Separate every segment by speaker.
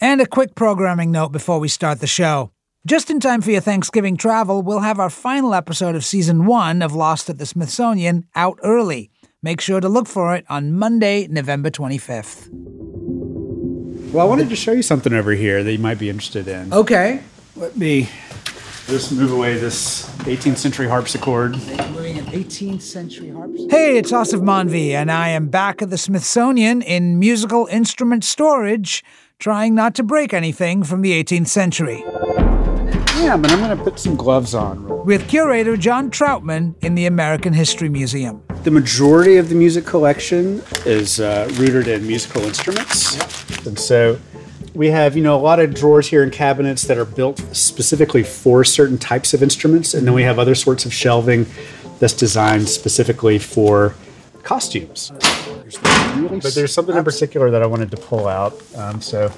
Speaker 1: And a quick programming note before we start the show. Just in time for your Thanksgiving travel, we'll have our final episode of season one of Lost at the Smithsonian out early. Make sure to look for it on Monday, November 25th.
Speaker 2: Well, I wanted to show you something over here that you might be interested in.
Speaker 1: Okay.
Speaker 2: Let me just move away this 18th century harpsichord.
Speaker 1: Moving an 18th century harp. Hey, it's Aasif Mandvi, and I am back at the Smithsonian in musical instrument storage, trying not to break anything from the 18th century.
Speaker 2: Yeah, but I'm going to put some gloves on.
Speaker 1: With curator John Troutman in the American History Museum.
Speaker 2: The majority of the music collection is uh, rooted in musical instruments. And so we have, you know, a lot of drawers here and cabinets that are built specifically for certain types of instruments. And then we have other sorts of shelving that's designed specifically for costumes. But there's something in particular that I wanted to pull out. Um, so,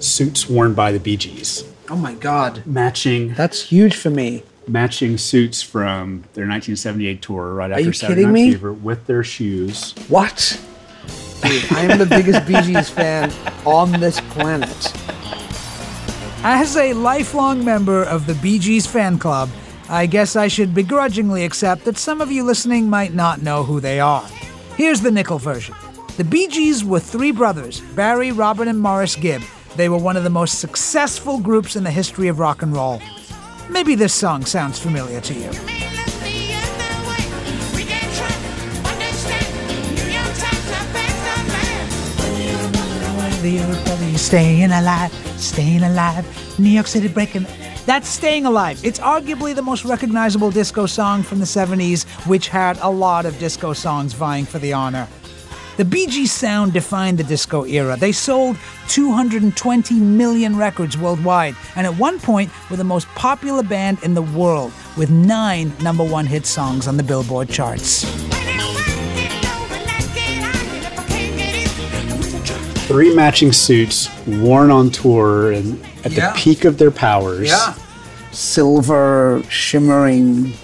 Speaker 2: suits worn by the Bee Gees,
Speaker 1: Oh my God.
Speaker 2: matching
Speaker 1: That's huge for me.
Speaker 2: matching suits from their 1978 tour right after
Speaker 1: you
Speaker 2: Saturday
Speaker 1: kidding
Speaker 2: Night
Speaker 1: me?
Speaker 2: Fever with their shoes.
Speaker 1: What?
Speaker 3: Dude, I am the biggest Bee Gees fan on this planet.
Speaker 1: As a lifelong member of the Bee Gees fan club, I guess I should begrudgingly accept that some of you listening might not know who they are. Here's the nickel version. The Bee Gees were three brothers, Barry, Robin, and Maurice Gibb. They were one of the most successful groups in the history of rock and roll. Maybe this song sounds familiar to you. Staying alive, staying alive, New York City breaking. That's Staying Alive. It's arguably the most recognizable disco song from the 70s, which had a lot of disco songs vying for the honor. The Bee Gees sound defined the disco era. They sold 220 million records worldwide, and at one point were the most popular band in the world, with nine number one hit songs on the Billboard charts.
Speaker 2: Three matching suits worn on tour and at
Speaker 1: Yeah.
Speaker 2: the peak of their powers. Yeah.
Speaker 3: Silver, shimmering,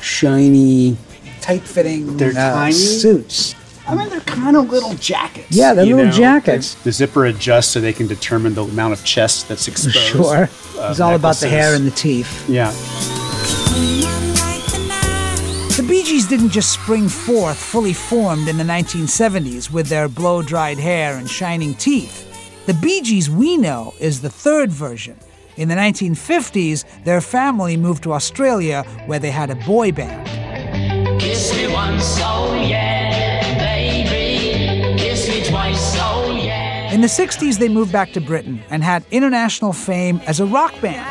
Speaker 3: shiny.
Speaker 1: Tight fitting
Speaker 2: They're uh, tiny.
Speaker 3: suits.
Speaker 2: I mean, they're kind of little jackets.
Speaker 3: Yeah, they're
Speaker 2: you
Speaker 3: little jackets.
Speaker 2: The zipper adjusts so they can determine the amount of chest that's exposed.
Speaker 1: Sure.
Speaker 2: uh,
Speaker 1: it's all about the hair and the teeth.
Speaker 2: Yeah.
Speaker 1: The Bee Gees didn't just spring forth fully formed in the 1970s with their blow dried hair and shining teeth. The Bee Gees we know is the third version. In the 1950s, their family moved to Australia where they had a boy band.
Speaker 4: Kiss me once, oh yeah,
Speaker 1: In the 60s, they moved back to Britain and had international fame as a rock band.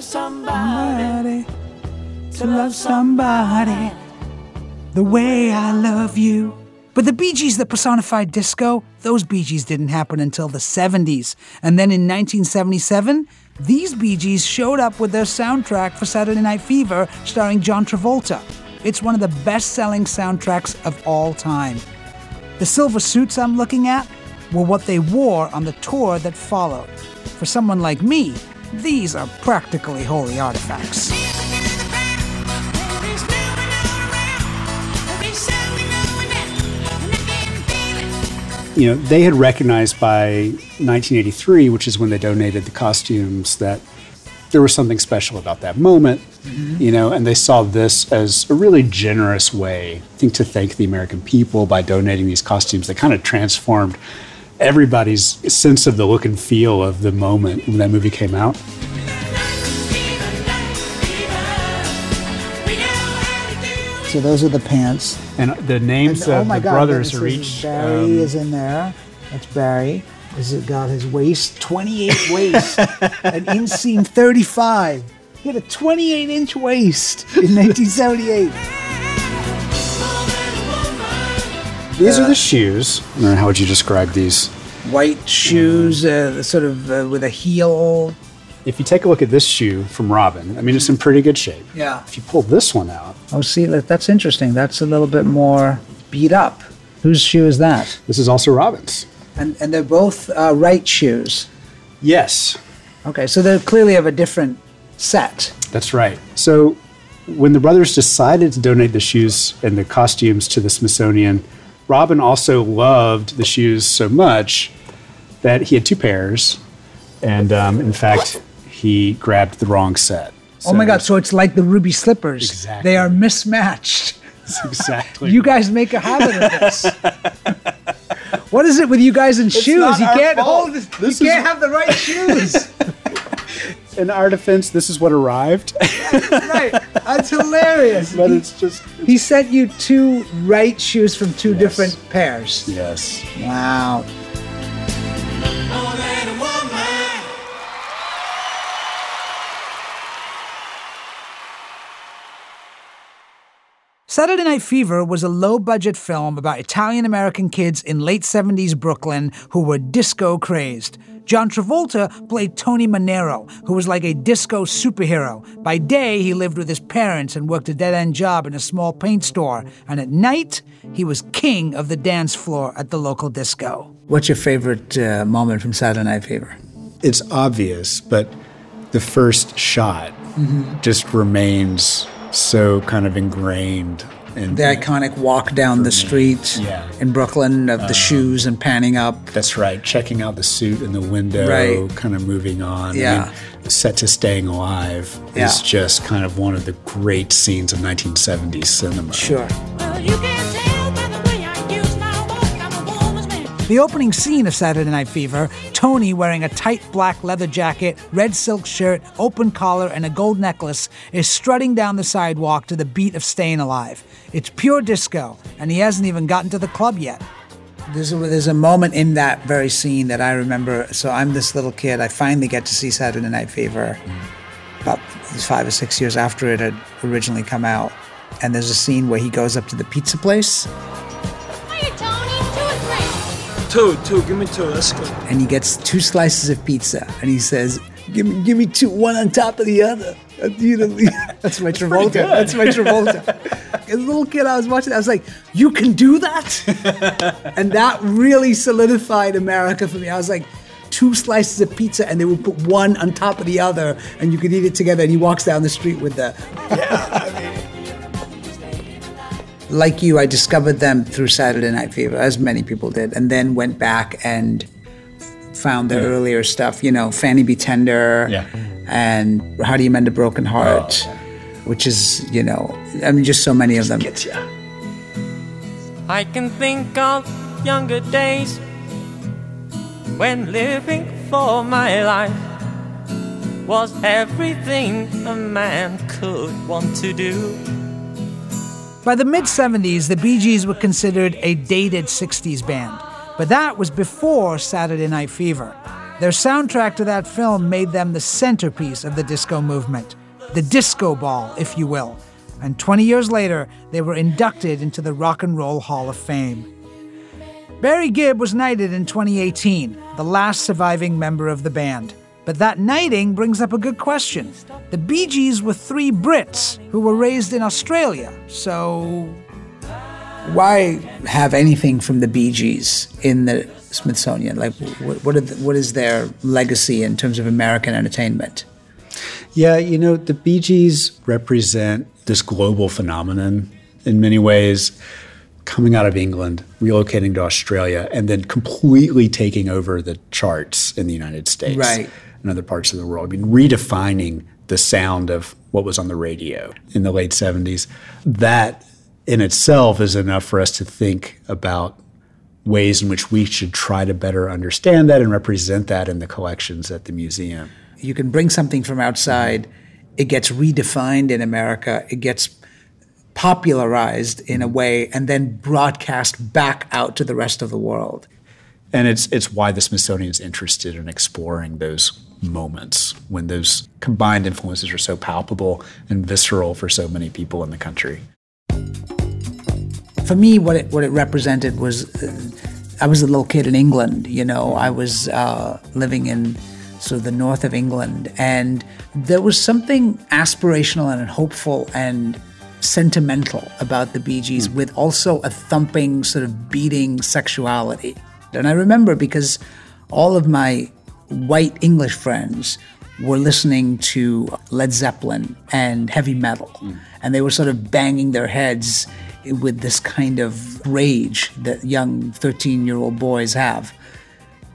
Speaker 4: Somebody,
Speaker 1: to love somebody the way I love you. But the Bee Gees that personified disco, those Bee Gees didn't happen until the 70s. And then in 1977, these Bee Gees showed up with their soundtrack for Saturday Night Fever starring John Travolta. It's one of the best selling soundtracks of all time. The silver suits I'm looking at were what they wore on the tour that followed. For someone like me, these are practically holy artifacts.
Speaker 2: You know, they had recognized by 1983, which is when they donated the costumes, that there was something special about that moment, mm-hmm. you know, and they saw this as a really generous way, I think, to thank the American people by donating these costumes. They kind of transformed everybody's sense of the look and feel of the moment when that movie came out.
Speaker 3: So those are the pants.
Speaker 2: And the names
Speaker 3: And- oh
Speaker 2: of
Speaker 3: my
Speaker 2: the
Speaker 3: God,
Speaker 2: brothers are each.
Speaker 3: Barry
Speaker 2: um,
Speaker 3: is in there. That's Barry. Has it got his waist? 28 waist. An inseam 35. He had a 28 inch waist in 1978.
Speaker 2: these are the shoes. I don't know, how would you describe these?
Speaker 1: White shoes, uh, sort of uh, with a heel.
Speaker 2: If you take a look at this shoe from Robin, I mean, it's in pretty good shape.
Speaker 1: Yeah.
Speaker 2: If you pull this one out,
Speaker 1: Oh, see, that's interesting. That's a little bit more beat up. Whose shoe is that?
Speaker 2: this is also Robin's.
Speaker 1: And and they're both uh, right shoes.
Speaker 2: Yes.
Speaker 1: Okay, so they're clearly of a different
Speaker 3: set.
Speaker 2: That's right. So when the brothers decided to donate the shoes and the costumes to the Smithsonian, Robin also loved the shoes so much that he had two pairs. And um, in fact, he grabbed the wrong set.
Speaker 3: oh my God! So it's like the ruby slippers.
Speaker 2: Exactly.
Speaker 3: They are mismatched.
Speaker 2: That's exactly.
Speaker 3: You guys make a habit of this. what is it with you guys and shoes? You can't
Speaker 2: fault.
Speaker 3: hold. This,
Speaker 2: This
Speaker 3: you
Speaker 2: is-
Speaker 3: can't have the right shoes.
Speaker 2: in our defense, this is what arrived, That's
Speaker 3: right. That's hilarious.
Speaker 2: but it's just.
Speaker 3: He sent you two right shoes from two
Speaker 2: Yes.
Speaker 3: different pairs.
Speaker 2: Yes.
Speaker 3: Wow. Oh, Saturday Night Fever was a low budget film about Italian American kids in late 70s Brooklyn who were disco crazed. John Travolta played Tony Manero, who was like a disco superhero. By day, he lived with his parents and worked a dead end job in a small paint store. And at night, he was king of the dance floor at the local disco. What's your favorite uh, moment from Saturday Night Fever?
Speaker 2: It's obvious, but the first shot just remains so kind of ingrained in
Speaker 3: The iconic walk down the street
Speaker 2: Yeah.
Speaker 3: in Brooklyn of the um, shoes and panning up.
Speaker 2: That's right. Checking out the suit in the window,
Speaker 3: Right.
Speaker 2: kind of moving on.
Speaker 3: Yeah.
Speaker 2: mean, set to Staying Alive
Speaker 3: Yeah.
Speaker 2: is just kind of one of the great scenes of 1970s cinema.
Speaker 3: Sure.
Speaker 5: Well, The
Speaker 3: opening scene of Saturday Night Fever, Tony wearing a tight black leather jacket, red silk shirt, open collar, and a gold necklace, is strutting down the sidewalk to the beat of Staying Alive. It's pure disco, and he hasn't even gotten to the club yet. There's a, there's a moment in that very scene that I remember. So I'm this little kid. I finally get to see Saturday Night Fever about five or six years after it had originally come out. And there's a scene where he goes up to the pizza place
Speaker 5: Two,
Speaker 6: two, give me two. Let's go.
Speaker 3: and he gets two slices of pizza and he says, "Give me, give me two, one on top of the other." You know, That's my Travolta. That's my Travolta. As a little kid, I was watching. I was like, "You can do that," and that really solidified America for me. I was like. Two slices of pizza, and they would put one on top of the other, and you could eat it together. And he walks down the street with that. the. Like you, I discovered them through Saturday Night Fever, as many people did, and then went back and found their earlier stuff, you know, Fanny Be Tender
Speaker 2: Yeah.
Speaker 3: and How Do You Mend a Broken Heart, oh. which is, you know, I mean, just so many of them.
Speaker 7: I can think of younger days when living for my life was everything a man could want to do.
Speaker 3: By the mid 70s, the Bee Gees were considered a dated 60s band, but that was before Saturday Night Fever. Their soundtrack to that film made them the centerpiece of the disco movement, the disco ball, if you will. And 20 years later, they were inducted into the Rock and Roll Hall of Fame. Barry Gibb was knighted in 2018, the last surviving member of the band. But that knighting brings up a good question. The Bee Gees were three Brits who were raised in Australia, so why have anything from the Bee Gees in the Smithsonian? Like, what, what, are the, what is their legacy in terms of American entertainment?
Speaker 2: Yeah, you know, the Bee Gees represent this global phenomenon in many ways, coming out of England, relocating to Australia, and then completely taking over the charts in the United States
Speaker 3: Right.
Speaker 2: and other parts of the world. I mean, redefining the sound of what was on the radio in the late 70s. That in itself is enough for us to think about ways in which we should try to better understand that and represent that in the collections at the museum.
Speaker 3: You can bring something from outside, it gets redefined in America, it gets popularized in a way, and then broadcast back out to the rest of the world.
Speaker 2: And it's it's why the Smithsonian is interested in exploring those moments when those combined influences are so palpable and visceral for so many people in the country.
Speaker 3: for me, what it what it represented was, uh, I was a little kid in England. You know, I was uh, living in sort of the north of England, and there was something aspirational and hopeful and sentimental about the Bee Gees, with also a thumping, sort of beating sexuality. And I remember because all of my white English friends were listening to Led Zeppelin and heavy metal, and they were sort of banging their heads with this kind of rage that young 13-year-old boys have.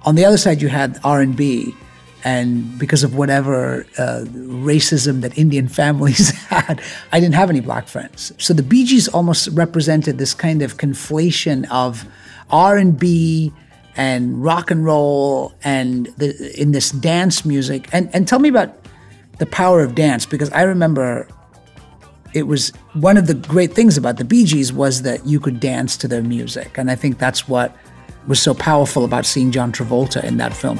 Speaker 3: On the other side, you had R&B, and because of whatever uh, racism that Indian families had, I didn't have any black friends. So the Bee Gees almost represented this kind of conflation of R&B and rock and roll and the, in this dance music. And and tell me about the power of dance because I remember it was one of the great things about the Bee Gees was that you could dance to their music, and I think that's what was so powerful about seeing John Travolta in that film.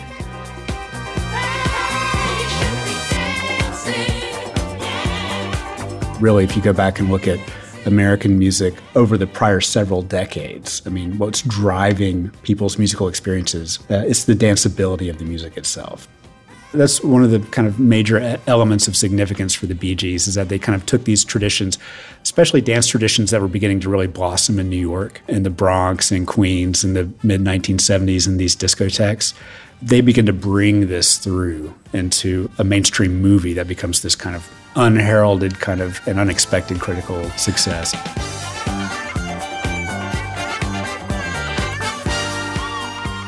Speaker 2: really, if you go back and look at American music over the prior several decades, I mean, what's driving people's musical experiences? Uh, it's the danceability of the music itself. That's one of the kind of major elements of significance for the Bee Gees is that they kind of took these traditions, especially dance traditions that were beginning to really blossom in New York and the Bronx and Queens in the mid 1970s in these discotheques. They begin to bring this through into a mainstream movie that becomes this kind of unheralded kind of an unexpected critical success.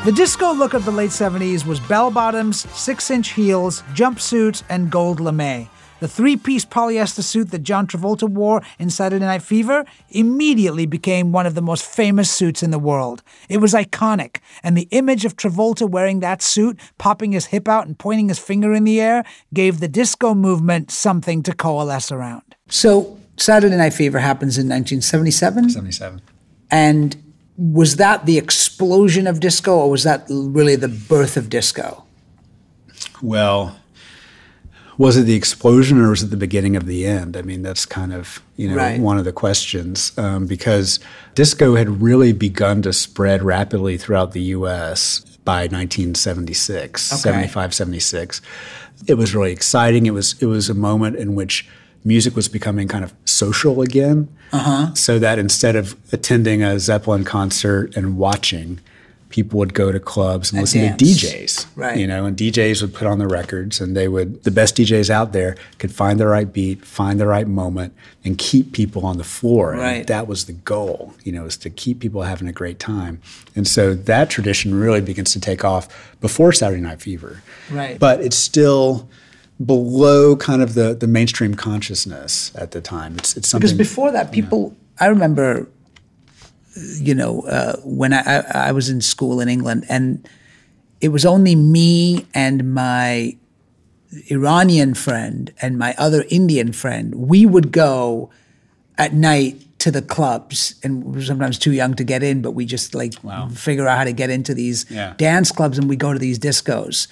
Speaker 3: The disco look of the late 70s was bell bottoms, six inch heels, jumpsuits, and gold lame. The three piece polyester suit that John Travolta wore in Saturday Night Fever immediately became one of the most famous suits in the world. It was iconic, and the image of Travolta wearing that suit, popping his hip out and pointing his finger in the air, gave the disco movement something to coalesce around. So, Saturday Night Fever happens in 1977.
Speaker 2: 77.
Speaker 3: And was that the explosion of disco, or was that really the birth of disco?
Speaker 2: Well, was it the explosion or was it the beginning of the end? I mean, that's kind of you know
Speaker 3: Right.
Speaker 2: one of the questions um, because disco had really begun to spread rapidly throughout the U.S. by 1976,
Speaker 3: Okay.
Speaker 2: 75, 76. It was really exciting. It was it was a moment in which music was becoming kind of social again. Uh-huh. So that instead of attending a Zeppelin concert and watching, people would go to clubs and,
Speaker 3: And
Speaker 2: listen
Speaker 3: dance.
Speaker 2: to DJs.
Speaker 3: Right.
Speaker 2: You know, and DJs would put on the records and they would the best DJs out there could find the right beat, find the right moment and keep people on the floor. And
Speaker 3: Right.
Speaker 2: that was the goal, you know, is to keep people having a great time. And so that tradition really begins to take off before Saturday Night Fever.
Speaker 3: Right.
Speaker 2: But it's still below kind of the, the mainstream consciousness at the time. It's it's something
Speaker 3: Because before that, people, I remember, you know, uh, when I, I, I was in school in England, and it was only me and my Iranian friend and my other Indian friend. We would go at night to the clubs, and we were sometimes too young to get in, but we just like figure out how to get into these
Speaker 2: Yeah.
Speaker 3: dance clubs, and we go to these discos.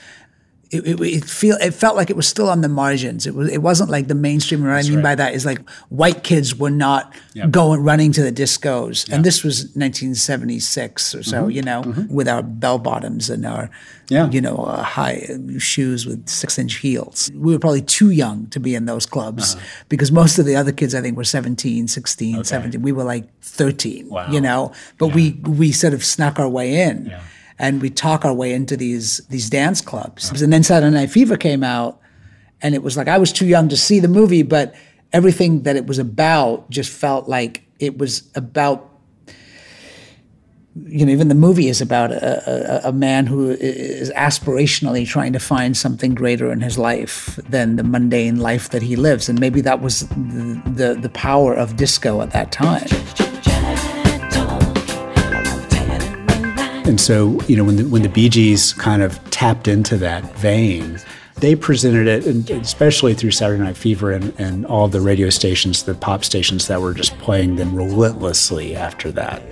Speaker 3: It, it, it feel it felt like it was still on the margins. It was it wasn't like the mainstream. What I mean by that is like white kids were not
Speaker 2: Yep.
Speaker 3: going running to the discos, and this was 1976 or so. Mm-hmm. You know, mm-hmm. with our bell bottoms and our
Speaker 2: Yeah.
Speaker 3: you know uh, high shoes with six inch heels. We were probably too young to be in those clubs uh-huh. because most of the other kids I think were 17, 16, 17. We were like 13.
Speaker 2: Wow.
Speaker 3: You know, but we we sort of snuck our way in and we talk our way into these these dance clubs. And then Saturday Night Fever came out, and it was like I was too young to see the movie, but everything that it was about just felt like it was about. You know, even the movie is about a, a, a man who is aspirationally trying to find something greater in his life than the mundane life that he lives, and maybe that was the the, the power of disco at that time.
Speaker 2: And so, you know, when the, when the Bee Gees kind of tapped into that vein, they presented it, and especially through Saturday Night Fever and, and all the radio stations, the pop stations that were just playing them relentlessly after that.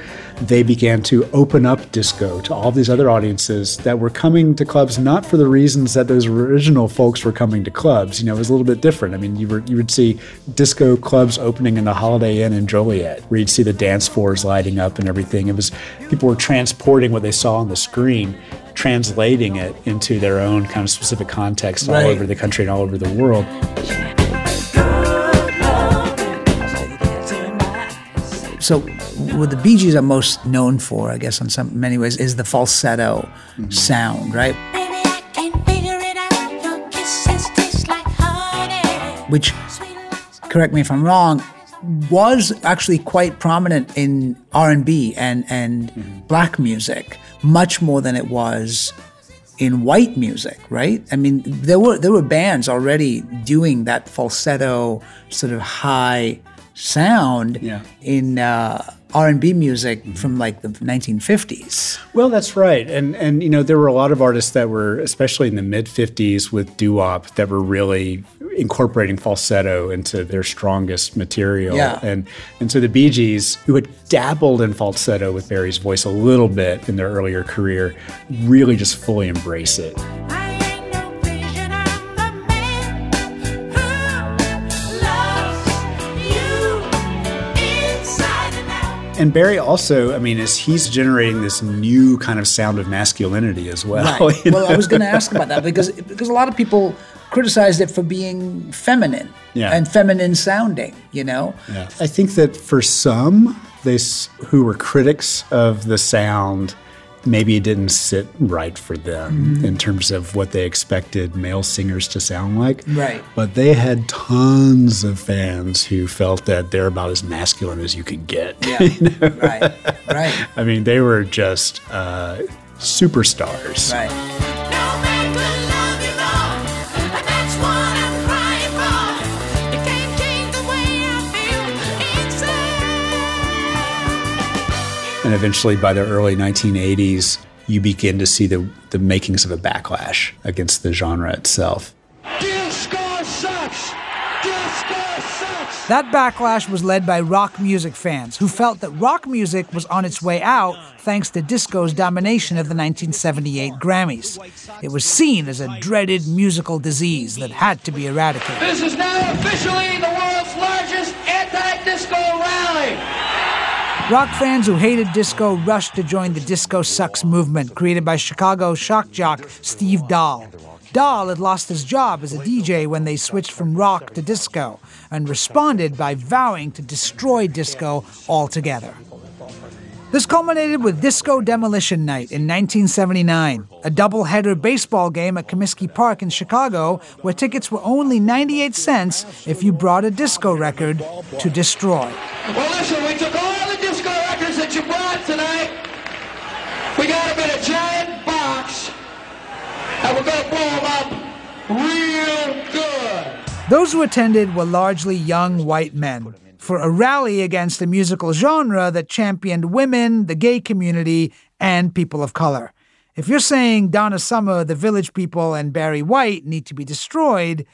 Speaker 2: They began to open up disco to all these other audiences that were coming to clubs not for the reasons that those original folks were coming to clubs. You know, it was a little bit different. I mean, you were you would see disco clubs opening in the Holiday Inn in Joliet, where you'd see the dance floors lighting up and everything. It was people were transporting what they saw on the screen, translating it into their own kind of specific context all over the country and all over the world.
Speaker 3: so what the Bee Gees are most known for, I guess, in some many ways, is the falsetto mm-hmm. sound, right?
Speaker 5: Baby, I can't figure it out. Your kisses take
Speaker 1: which, correct me if I'm wrong, was actually quite prominent in R&B and and mm-hmm. black music, much more than it was in white music, right? I mean, there were there were bands already doing that falsetto sort of high sound
Speaker 2: Yeah.
Speaker 1: in uh, R&B music from like the 1950s.
Speaker 2: Well, that's right, and and you know there were a lot of artists that were, especially in the mid '50s with doo wop, that were really incorporating falsetto into their strongest material.
Speaker 1: Yeah.
Speaker 2: and and so the Bee Gees, who had dabbled in falsetto with Barry's voice a little bit in their earlier career, really just fully embrace it.
Speaker 5: And
Speaker 2: Barry also, I mean, is he's generating this new kind of sound of masculinity as well.
Speaker 1: Right. Well, I was going to ask about that because because a lot of people criticized it for being feminine
Speaker 2: Yeah.
Speaker 1: and feminine sounding. You know,
Speaker 2: Yeah. I think that for some, they who were critics of the sound, maybe it didn't sit right for them
Speaker 1: Mm-hmm.
Speaker 2: in terms of what they expected male singers to sound like.
Speaker 1: Right.
Speaker 2: But they had tons of fans who felt that they're about as masculine as you can get.
Speaker 1: yeah, right, right,
Speaker 2: I mean, they were just uh, superstars.
Speaker 1: right.
Speaker 5: No And
Speaker 2: eventually, by the early 1980s, you begin to see the, the makings of a backlash against the genre itself.
Speaker 6: Disco sucks! Disco sucks!
Speaker 1: That backlash was led by rock music fans who felt that rock music was on its way out thanks to disco's domination of the 1978 Grammys. It was seen as a dreaded musical disease that had to be eradicated.
Speaker 6: This is now officially the world's largest anti-disco rally!
Speaker 1: Rock fans who hated disco rushed to join the Disco Sucks movement created by Chicago shock jock Steve Dahl. Dahl had lost his job as a DJ when they switched from rock to disco and responded by vowing to destroy disco altogether. This culminated with Disco Demolition Night in 1979, a double-header baseball game at Comiskey Park in Chicago where tickets were only 98 cents if you brought a disco record to destroy.
Speaker 6: Well, listen, we took all the disco records that you brought tonight. We got them in a giant box, we're gonna blow them up real good.
Speaker 1: Those who attended were largely young white men for a rally against a musical genre that championed women, the gay community, and people of color. If you're saying Donna Summer, the Village People, and Barry White need to be destroyed,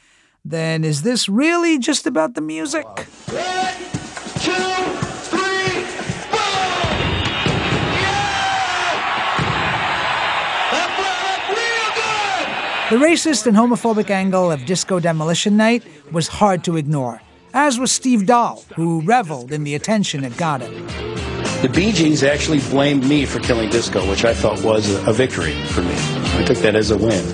Speaker 1: then is this really just about the music?
Speaker 6: One, two,
Speaker 1: The racist and homophobic angle of Disco Demolition Night was hard to ignore, as was Steve Dahl, who reveled in the attention it got him.
Speaker 8: The Bee Gees actually blamed me for killing disco, which I thought was a, a victory for me. I took that as a win.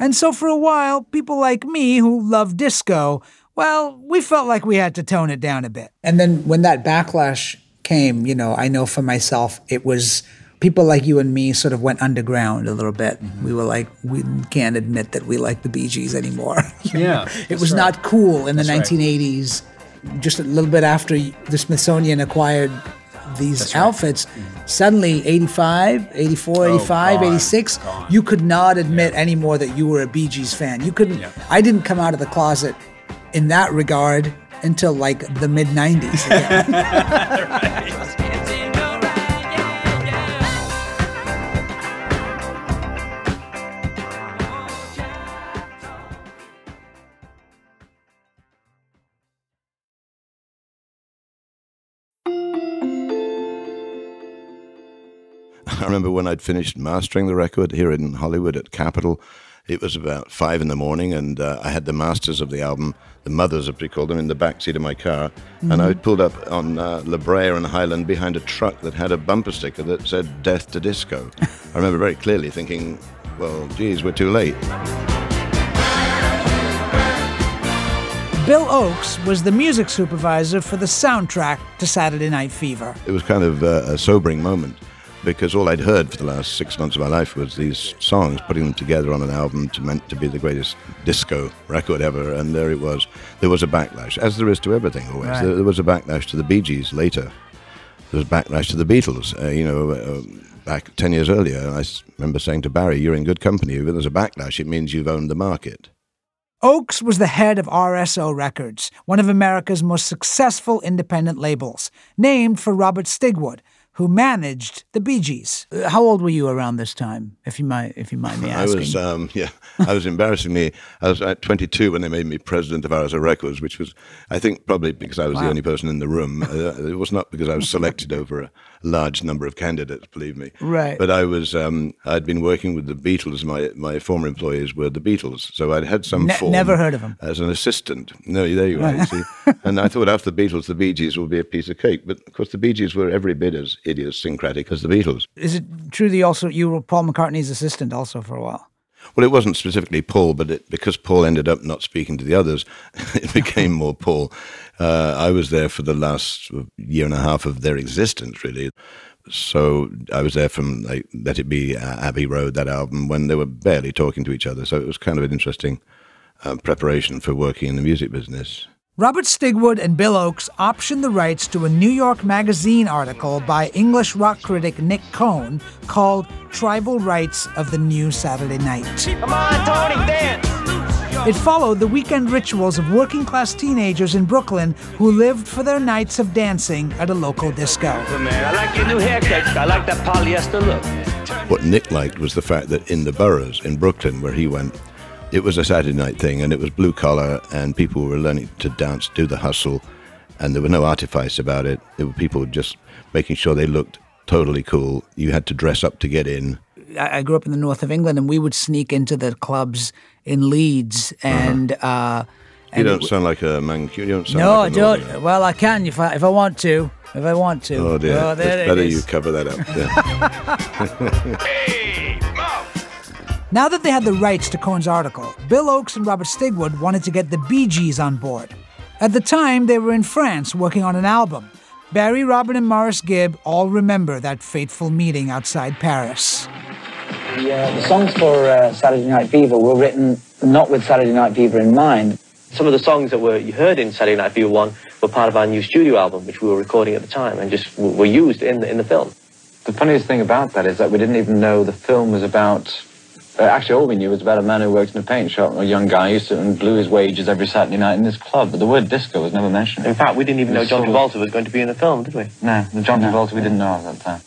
Speaker 1: And so for a while, people like me who love disco, well, we felt like we had to tone it down a bit. And then when that backlash came, you know, I know for myself, it was people like you and me sort of went underground a little bit. Mm-hmm. We were like, we can't admit that we like the Bee Gees anymore.
Speaker 2: Yeah,
Speaker 1: it was
Speaker 2: right.
Speaker 1: not cool in the
Speaker 2: right.
Speaker 1: 1980s. Just a little bit after the Smithsonian acquired these outfits, mm-hmm. suddenly 85, 84, 85,
Speaker 2: gone,
Speaker 1: 86,
Speaker 2: gone.
Speaker 1: you could not admit anymore that you were a Bee Gees fan. You couldn't.
Speaker 2: Yeah.
Speaker 1: I didn't come out of the closet in that regard until like the mid 90s.
Speaker 9: I remember when I'd finished mastering the record here in Hollywood at Capitol. It was about five in the morning, and uh, I had the masters of the album, the mothers, as we called them, in the back seat of my car. And I pulled up on uh, La Brea and Highland behind a truck that had a bumper sticker that said "Death to Disco." I remember very clearly thinking, "Well, geez, we're too late."
Speaker 1: Bill Oakes was the music supervisor for the soundtrack to Saturday Night Fever.
Speaker 9: It was kind of uh, a sobering moment. Because all I'd heard for the last six months of my life was these songs, putting them together on an album to meant to be the greatest disco record ever, and there it was. There was a backlash, as there is to everything always.
Speaker 1: Right.
Speaker 9: There, there was a backlash to the Bee Gees later. There was backlash to the Beatles. Uh, you know, uh, back ten years earlier, I remember saying to Barry, "You're in good company. If there's a backlash, it means you've owned the market."
Speaker 1: Oakes was the head of RSO Records, one of America's most successful independent labels, named for Robert Stigwood, who managed the Bee Gees. Uh, How old were you around this time, if you might, if you mind me asking?
Speaker 9: I was, um, yeah, I was embarrassingly, I was at 22 when they made me president of RSO Records, which was, I think, probably because I was the only person in the room. Uh, it was not because I was selected over a large number of candidates, believe me.
Speaker 1: Right.
Speaker 9: But I was, um, I'd been working with the Beatles. My my former employees were the Beatles, so I'd had some
Speaker 1: Ne-
Speaker 9: form
Speaker 1: never heard of them.
Speaker 9: as an assistant. No, there you are. you see. and I thought after the Beatles, the Bee Gees would be a piece of cake. But of course, the Bee Gees were every bit as idiosyncratic as the Beatles.
Speaker 1: Is it true that you also you were Paul McCartney's assistant also for a while?
Speaker 9: Well, it wasn't specifically Paul, but it, because Paul ended up not speaking to the others, it became more Paul. Uh, I was there for the last year and a half of their existence, really. So I was there from like, Let It Be, uh, Abbey Road, that album, when they were barely talking to each other. So it was kind of an interesting uh, preparation for working in the music business.
Speaker 1: Robert Stigwood and Bill Oakes optioned the rights to a New York Magazine article by English rock critic Nick Cohn called Tribal Rites of the New Saturday Night.
Speaker 7: Come on, Tony, dance.
Speaker 1: It followed the weekend rituals of working class teenagers in Brooklyn who lived for their nights of dancing at a local disco.
Speaker 7: I like your new haircut. I like that polyester look.
Speaker 9: What Nick liked was the fact that in the boroughs in Brooklyn, where he went, it was a Saturday night thing and it was blue collar and people were learning to dance, do the hustle, and there were no artifice about it. There were people just making sure they looked totally cool. You had to dress up to get in.
Speaker 1: I I grew up in the north of England and we would sneak into the clubs in Leeds and. Uh,
Speaker 9: You
Speaker 1: and
Speaker 9: don't
Speaker 1: it-
Speaker 9: sound like a man. You don't sound
Speaker 1: no,
Speaker 9: like
Speaker 1: I
Speaker 9: a
Speaker 1: don't.
Speaker 9: northerner.
Speaker 1: Well, I can if I if I want to. If I want to.
Speaker 9: Oh dear,
Speaker 1: Oh, there
Speaker 9: it's
Speaker 1: it
Speaker 9: better
Speaker 1: is.
Speaker 9: you cover that up. Yeah.
Speaker 1: Now that they had the rights to Cohn's article, Bill Oakes and Robert Stigwood wanted to get the Bee Gees on board. At the time, they were in France working on an album. Barry, Robin, and Maurice Gibb all remember that fateful meeting outside Paris.
Speaker 10: The, uh, the songs for uh, Saturday Night Fever were written not with Saturday Night Fever in mind.
Speaker 11: Some of the songs that were you heard in Saturday Night Fever 1 were part of our new studio album, which we were recording at the time, and just w- were used in the, in the film.
Speaker 12: The funniest thing about that is that we didn't even know the film was about. Uh, actually, all we knew was about a man who worked in a paint shop, a young guy who used to and blew his wages every Saturday night in this club. But the word disco was never mentioned.
Speaker 11: In fact, we didn't even know John Travolta was going to be in the film, did we?
Speaker 12: No, the John Travolta we didn't know at that time.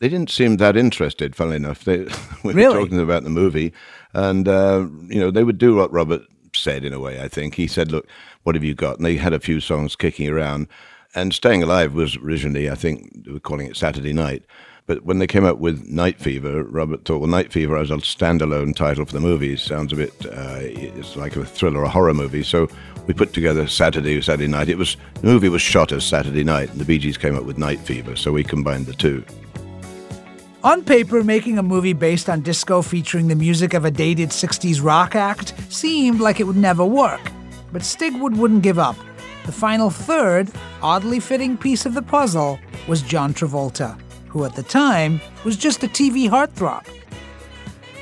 Speaker 9: They didn't seem that interested, funnily enough. They we
Speaker 1: Really?
Speaker 9: were talking about the movie, and uh, you know they would do what Robert said in a way. I think he said, "Look, what have you got?" And they had a few songs kicking around. And "Staying Alive" was originally, I think, they were calling it Saturday Night. But when they came up with Night Fever, Robert thought, well, Night Fever as a standalone title for the movie sounds a bit, uh, it's like a thriller or a horror movie. So we put together Saturday, Saturday Night. It was, the movie was shot as Saturday Night, and the Bee Gees came up with Night Fever. So we combined the two.
Speaker 1: On paper, making a movie based on disco featuring the music of a dated 60s rock act seemed like it would never work. But Stigwood wouldn't give up. The final third, oddly fitting piece of the puzzle was John Travolta, who at the time was just a TV heartthrob.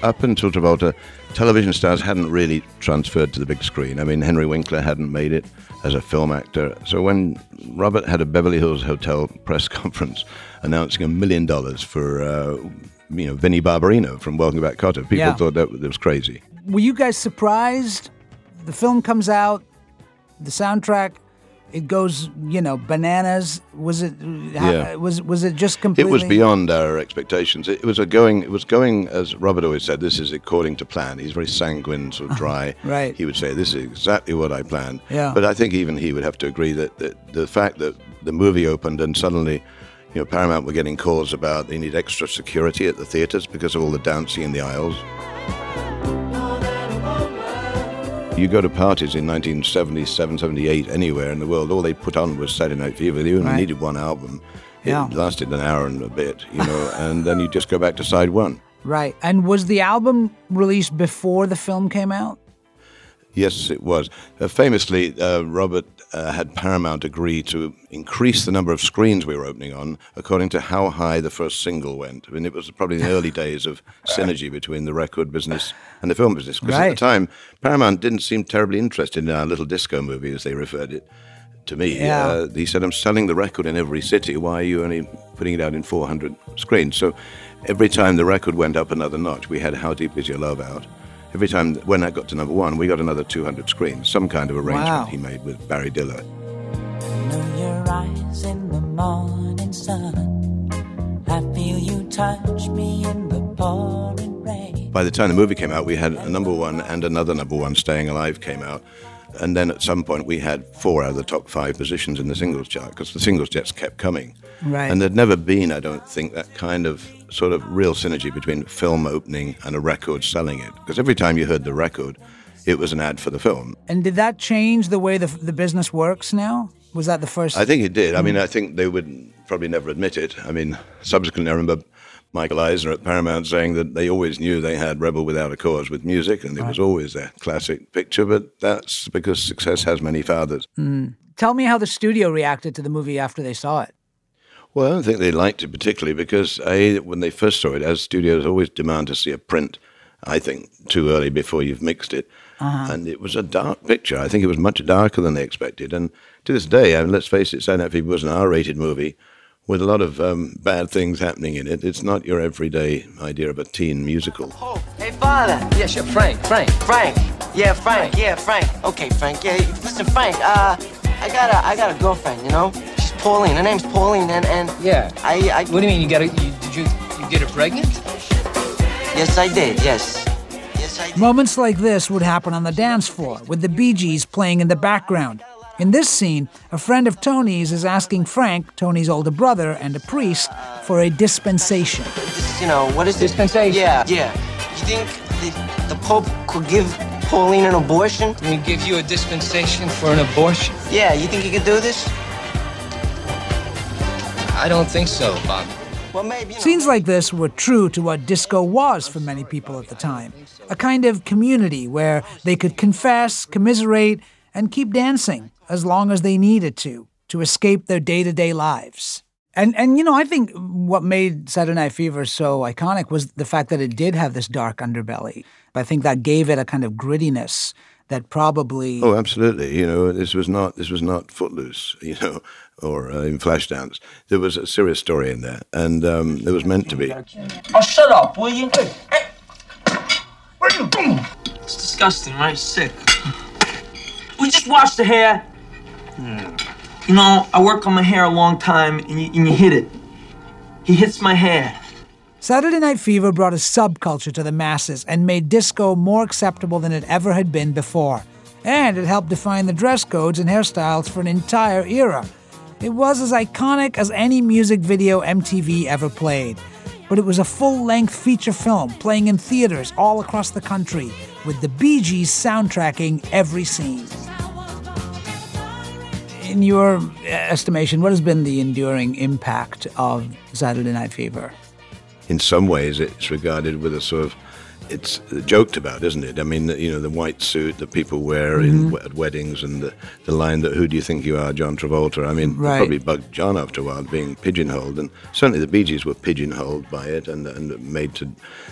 Speaker 9: up until Travolta, television stars hadn't really transferred to the big screen. I mean, Henry Winkler hadn't made it as a film actor. So when Robert had a Beverly Hills Hotel press conference announcing a million dollars for, uh, you know, Vinnie Barbarino from Welcome Back, Kotter, people
Speaker 1: Yeah.
Speaker 9: thought that, that was crazy.
Speaker 1: Were you guys surprised? The film comes out, the soundtrack, it goes, you know, bananas. Was it? how- Was was it just completely?
Speaker 9: It was beyond our expectations. It was a going. It was going as Robert always said. This is according to plan. He's very sanguine, sort of uh-huh. dry.
Speaker 1: Right.
Speaker 9: He would say, "This is exactly what I planned."
Speaker 1: Yeah.
Speaker 9: But I think even he would have to agree that, that the fact that the movie opened and suddenly, you know, Paramount were getting calls about they need extra security at the theaters because of all the dancing in the aisles. You go to parties in 1977, 78, anywhere in the world, all they put on was Saturday Night Fever. They only
Speaker 1: Right.
Speaker 9: needed one album. It
Speaker 1: Yeah.
Speaker 9: lasted an hour and a bit, you know, and then you just go back to side one.
Speaker 1: Right. And was the album released before the film came out?
Speaker 9: Yes, it was. Uh, famously, uh, Robert uh, had Paramount agree to increase the number of screens we were opening on according to how high the first single went. I mean, it was probably the early days of synergy between the record business and the film business. Because at the time, Paramount didn't seem terribly interested in our little disco movie, as they referred it to me.
Speaker 1: Yeah.
Speaker 9: Uh, he said, I'm selling the record in every city. Why are you only putting it out in 400 screens? So every time the record went up another notch, we had How Deep Is Your Love out. Every time when that got to number one, we got another 200 screens. Some kind of arrangement
Speaker 1: Wow.
Speaker 9: he made with Barry Diller.
Speaker 13: know your eyes in the morning sun. I feel you touch me in the pouring rain.
Speaker 9: By the time the movie came out, we had a number one and another number one, Staying Alive, came out. And then at some point, we had four out of the top five positions in the singles chart because the singles just kept coming.
Speaker 1: Right.
Speaker 9: And there'd never been, I don't think, that kind of sort of real synergy between film opening and a record selling it. Because every time you heard the record, it was an ad for the film.
Speaker 1: And did that change the way the, the business works now? Was that the first?
Speaker 9: I think it did. I mean, I think they would probably never admit it. I mean, subsequently, I remember Michael Eisner at Paramount saying that they always knew they had Rebel Without a Cause with music, and it was always their classic picture. But that's because success has many fathers.
Speaker 1: Mm. Tell me how the studio reacted to the movie after they saw it.
Speaker 9: Well, I don't think they liked it particularly because a when they first saw it, as studios always demand to see a print. I think too early before you've mixed it,
Speaker 1: Uh-huh.
Speaker 9: and it was a dark picture. I think it was much darker than they expected. And to this day, I mean, let's face it, Saturday Night Fever was an R-rated movie with a lot of um, bad things happening in it. It's not your everyday idea of a teen musical.
Speaker 14: Hey, father. Yes, sure. Frank. Frank. Frank. Yeah, Frank. Yeah, Frank. Okay, Frank. Yeah, listen, Frank. Uh, I got a, I got a girlfriend. You know, she's Pauline. Her name's Pauline, and and
Speaker 15: Yeah.
Speaker 14: I, I.
Speaker 15: What do you mean? You got? You, did you? You get her pregnant?
Speaker 14: Yes, I did. Yes.
Speaker 1: yes Moments like this would happen on the dance floor, with the Bee Gees playing in the background. In this scene, a friend of Tony's is asking Frank, Tony's older brother and a priest, for a dispensation.
Speaker 14: You know what is
Speaker 15: dispensation?
Speaker 14: Yeah, yeah. You think the, the Pope could give Pauline an abortion?
Speaker 15: Can he give you a dispensation for an abortion?
Speaker 14: Yeah. You think he could do this?
Speaker 15: I don't think so, Bob.
Speaker 14: Well, maybe. You know.
Speaker 1: Scenes like this were true to what disco was for many people at the time a kind of community where they could confess, commiserate, and keep dancing as long as they needed to, to escape their day to day lives. And, and you know, I think what made Saturday Night Fever so iconic was the fact that it did have this dark underbelly. I think that gave it a kind of grittiness that probably.
Speaker 9: Oh, absolutely. You know, this was not this was not Footloose, you know, or uh, in Flashdance. There was a serious story in there, and um, it was meant to be.
Speaker 16: Oh, shut up, will you? Hey, where are you going? It's disgusting, right? Sick. We just washed the hair. You know, I work on my hair a long time, and you, and you hit it. He hits my hair.
Speaker 1: Saturday Night Fever brought a subculture to the masses and made disco more acceptable than it ever had been before. And it helped define the dress codes and hairstyles for an entire era. It was as iconic as any music video MTV ever played. But it was a full length feature film playing in theaters all across the country, with the Bee Gees soundtracking every scene. In your uh, estimation, what has been the enduring impact of Saturday Night Fever?
Speaker 9: in some ways it's regarded with a sort of it's joked about, isn't it? I mean, you know, the white suit that people wear in
Speaker 1: Mhm.
Speaker 9: at weddings, and the, the line that "Who do you think you are, John Travolta?" I mean,
Speaker 1: Right.
Speaker 9: probably bugged John after a while being pigeonholed, and certainly the Bee Gees were pigeonholed by it, and and made to.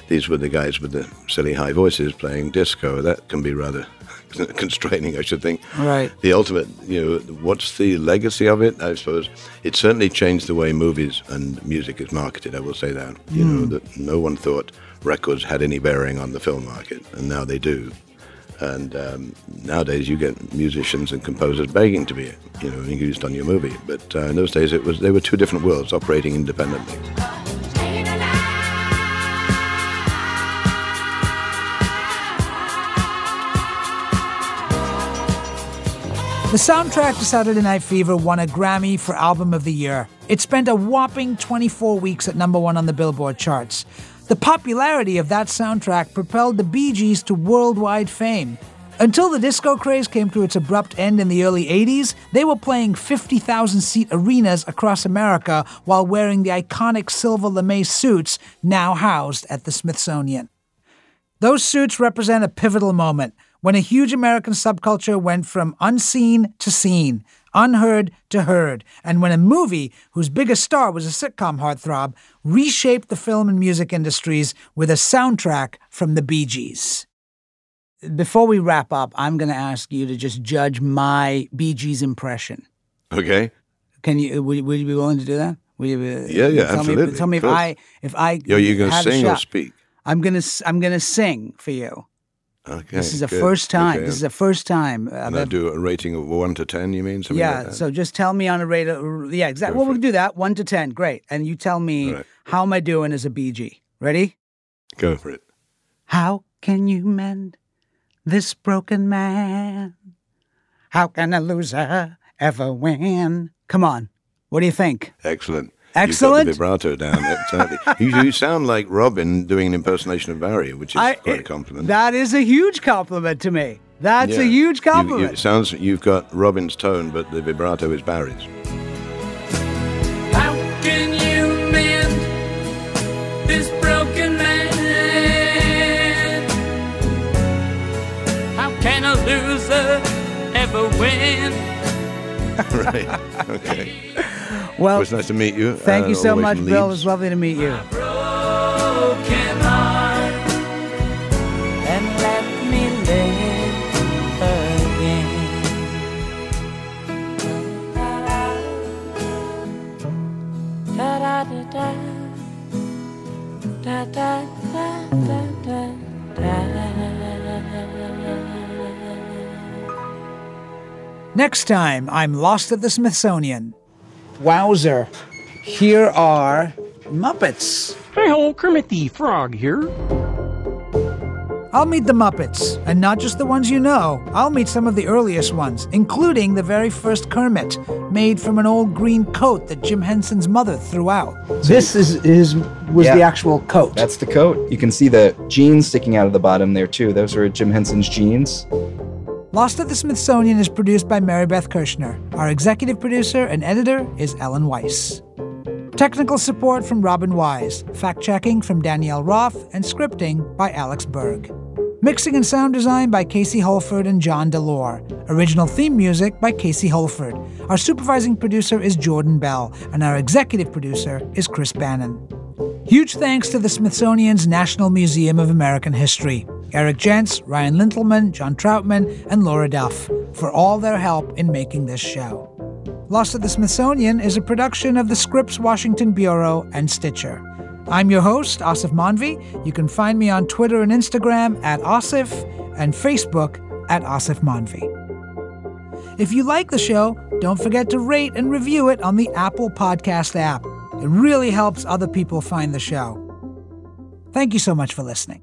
Speaker 9: These were the guys with the silly high voices playing disco. That can be rather constraining, I should think.
Speaker 1: Right.
Speaker 9: The ultimate, you know, what's the legacy of it? I suppose it certainly changed the way movies and music is marketed. I will say that. You know
Speaker 1: Mm.
Speaker 9: that no one thought records had any bearing on the film market, and now they do. And um, nowadays, you get musicians and composers begging to be, you know, used on your movie. But uh, in those days, it was they were two different worlds operating independently.
Speaker 1: The soundtrack to Saturday Night Fever won a Grammy for Album of the Year. It spent a whopping 24 weeks at number one on the Billboard charts. The popularity of that soundtrack propelled the Bee Gees to worldwide fame. Until the disco craze came to its abrupt end in the early 80s, they were playing 50,000 seat arenas across America while wearing the iconic silver lame suits now housed at the Smithsonian. Those suits represent a pivotal moment when a huge American subculture went from unseen to seen, unheard to heard, and when a movie whose biggest star was a sitcom heartthrob reshaped the film and music industries with a soundtrack from the Bee Gees. Before we wrap up, I'm going to ask you to just judge my Bee Gees impression.
Speaker 9: Okay.
Speaker 1: Can you? Would, would you be willing to do that? Would you
Speaker 9: Yeah, yeah,
Speaker 1: tell
Speaker 9: absolutely,
Speaker 1: Me, tell me if. I if I.
Speaker 9: Yo, you gonna sing or speak?
Speaker 1: I'm gonna I'm gonna sing for you.
Speaker 9: Okay.
Speaker 1: this is the
Speaker 9: good.
Speaker 1: first time.
Speaker 9: Okay.
Speaker 1: This is the first time. uh,
Speaker 9: And I do a rating of one to ten. You mean something
Speaker 1: yeah.
Speaker 9: like
Speaker 1: so just tell me on a rate. Of, yeah, exactly. Well, we can do that. One to ten. Great. And you tell me
Speaker 9: Right.
Speaker 1: how am I doing as a BG? Ready?
Speaker 9: Go for it.
Speaker 1: How can you mend this broken man? How can a loser ever win? Come on. What do you think?
Speaker 9: Excellent.
Speaker 1: Excellent?
Speaker 9: You've got the vibrato down. Absolutely. you, you sound like Robin doing an impersonation of Barry, which is
Speaker 1: I-
Speaker 9: quite a compliment.
Speaker 1: That is a huge compliment to me. That's a
Speaker 9: Yeah.
Speaker 1: huge
Speaker 9: You- you-
Speaker 1: compliment.
Speaker 9: it sounds you've got Robin's tone, but the vibrato is Barry's.
Speaker 5: How can you mend this broken man?
Speaker 7: How can a loser ever win?
Speaker 9: right. Okay.
Speaker 1: Well,
Speaker 9: it was nice to meet you.
Speaker 1: Thank
Speaker 9: uh,
Speaker 1: you so much, Bill. It was lovely to meet you. Next time, I'm lost at the Smithsonian. Wowzer. Here are Muppets.
Speaker 17: Hey ho, Kermit the Frog here.
Speaker 1: I'll meet the Muppets, and not just the ones you know. I'll meet some of the earliest ones, including the very first Kermit, made from an old green coat that Jim Henson's mother threw out.
Speaker 3: This is his was
Speaker 18: Yeah.
Speaker 3: the actual coat.
Speaker 18: That's the coat. You can see the jeans sticking out of the bottom there too. Those are Jim Henson's jeans.
Speaker 1: Lost at the Smithsonian is produced by Mary Beth Kirshner. Our executive producer and editor is Ellen Weiss. Technical support from Robin Wise, fact checking from Danielle Roth, and scripting by Alex Berg. Mixing and sound design by Casey Holford and John Delore. Original theme music by Casey Holford. Our supervising producer is Jordan Bell, and our executive producer is Chris Bannon. Huge thanks to the Smithsonian's National Museum of American History, Eric Jentsch, Ryan Lintelman, John Troutman, and Laura Duff for all their help in making this show. Lost at the Smithsonian is a production of the Scripps Washington Bureau and Stitcher. I'm your host, Aasif Mandvi. You can find me on Twitter and Instagram at Aasif and Facebook at Aasif Mandvi. If you like the show, don't forget to rate and review it on the Apple Podcast app. It really helps other people find the show. Thank you so much for listening.